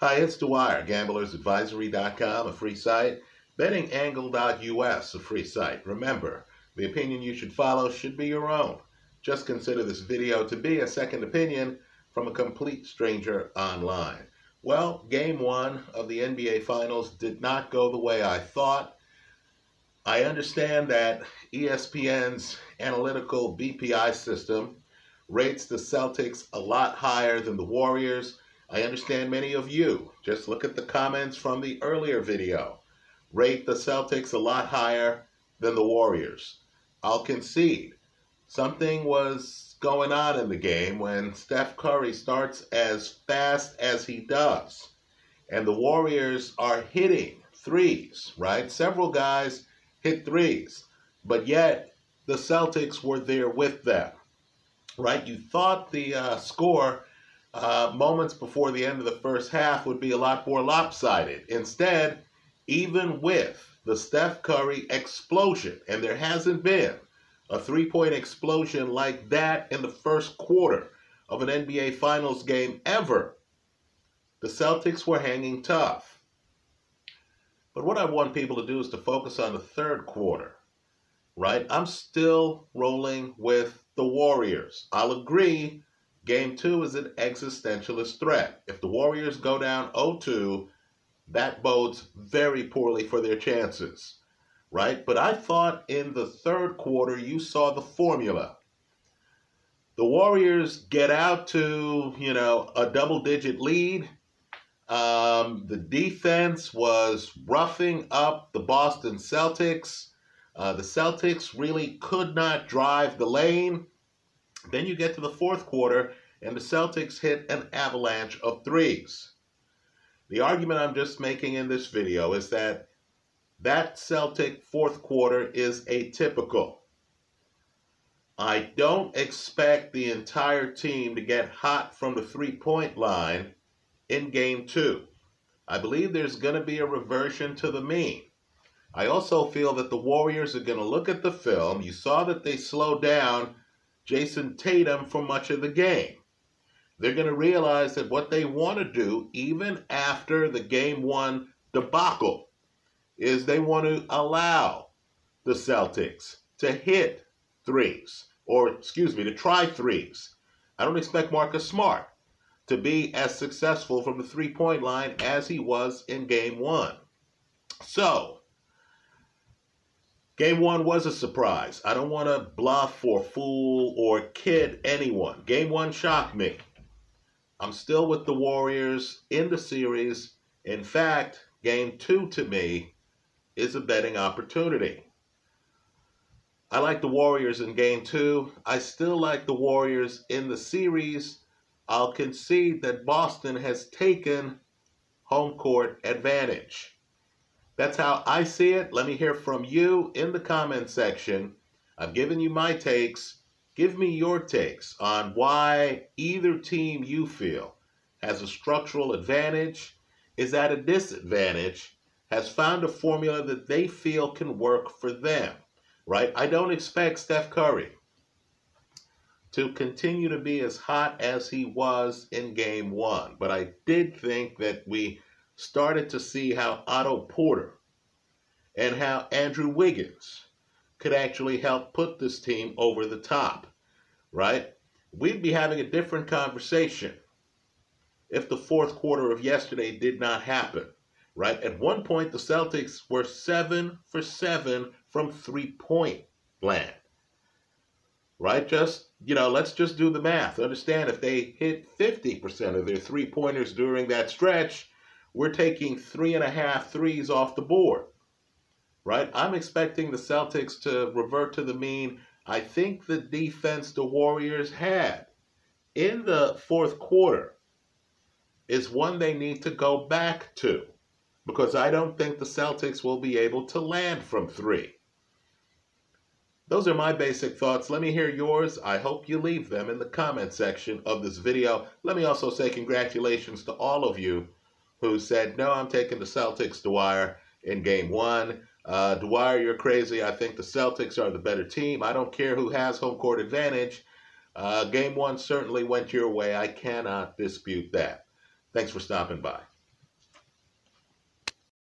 Hi, it's Dwyer, gamblersadvisory.com, a free site, bettingangle.us, a free site. Remember, the opinion you should follow should be your own. Just consider this video to be a second opinion from a complete stranger online. Well, game one of the NBA Finals did not go the way I thought. I understand that ESPN's analytical BPI system rates the Celtics a lot higher than the Warriors I understand many of you, just look at the comments from the earlier video, rate the Celtics a lot higher than the Warriors. I'll concede. Something was going on in the game when Steph Curry starts as fast as he does. And the Warriors are hitting threes, right? Several guys hit threes, but yet the Celtics were there with them, right? You thought the uh, score uh, moments before the end of the first half would be a lot more lopsided. Instead, even with the Steph Curry explosion, and there hasn't been a three point explosion like that in the first quarter of an NBA Finals game ever, the Celtics were hanging tough. But what I want people to do is to focus on the third quarter, right? I'm still rolling with the Warriors. I'll agree Game two is an existentialist threat. If the Warriors go down 0 2, that bodes very poorly for their chances, right? But I thought in the third quarter you saw the formula. The Warriors get out to, you know, a double digit lead. Um, the defense was roughing up the Boston Celtics. Uh, the Celtics really could not drive the lane. Then you get to the fourth quarter, and the Celtics hit an avalanche of threes. The argument I'm just making in this video is that that Celtic fourth quarter is atypical. I don't expect the entire team to get hot from the three point line in game two. I believe there's going to be a reversion to the mean. I also feel that the Warriors are going to look at the film. You saw that they slowed down Jayson Tatum for much of the game. They're going to realize that what they want to do, even after the game one debacle, is they want to allow the Celtics to hit threes, or excuse me, to try threes. I don't expect Marcus Smart to be as successful from the three point line as he was in game one. So, Game one was a surprise. I don't want to bluff or fool or kid anyone. Game one shocked me. I'm still with the Warriors in the series. In fact, game two to me is a betting opportunity. I like the Warriors in game two. I still like the Warriors in the series. I'll concede that Boston has taken home court advantage. That's how I see it. Let me hear from you in the comment section. I've given you my takes. Give me your takes on why either team you feel has a structural advantage, is at a disadvantage, has found a formula that they feel can work for them, right? I don't expect Steph Curry to continue to be as hot as he was in game one, but I did think that we started to see how Otto Porter and how Andrew Wiggins could actually help put this team over the top, right? We'd be having a different conversation if the fourth quarter of yesterday did not happen, right? At one point, the Celtics were seven for seven from three point land, right? Just, you know, let's just do the math. Understand if they hit 50% of their three pointers during that stretch, we're taking three and a half threes off the board, right? I'm expecting the Celtics to revert to the mean. I think the defense the Warriors had in the fourth quarter is one they need to go back to because I don't think the Celtics will be able to land from three. Those are my basic thoughts. Let me hear yours. I hope you leave them in the comment section of this video. Let me also say congratulations to all of you who said, No, I'm taking the Celtics, Dwyer, in game one. Uh, Dwyer, you're crazy. I think the Celtics are the better team. I don't care who has home court advantage. Uh, game one certainly went your way. I cannot dispute that. Thanks for stopping by.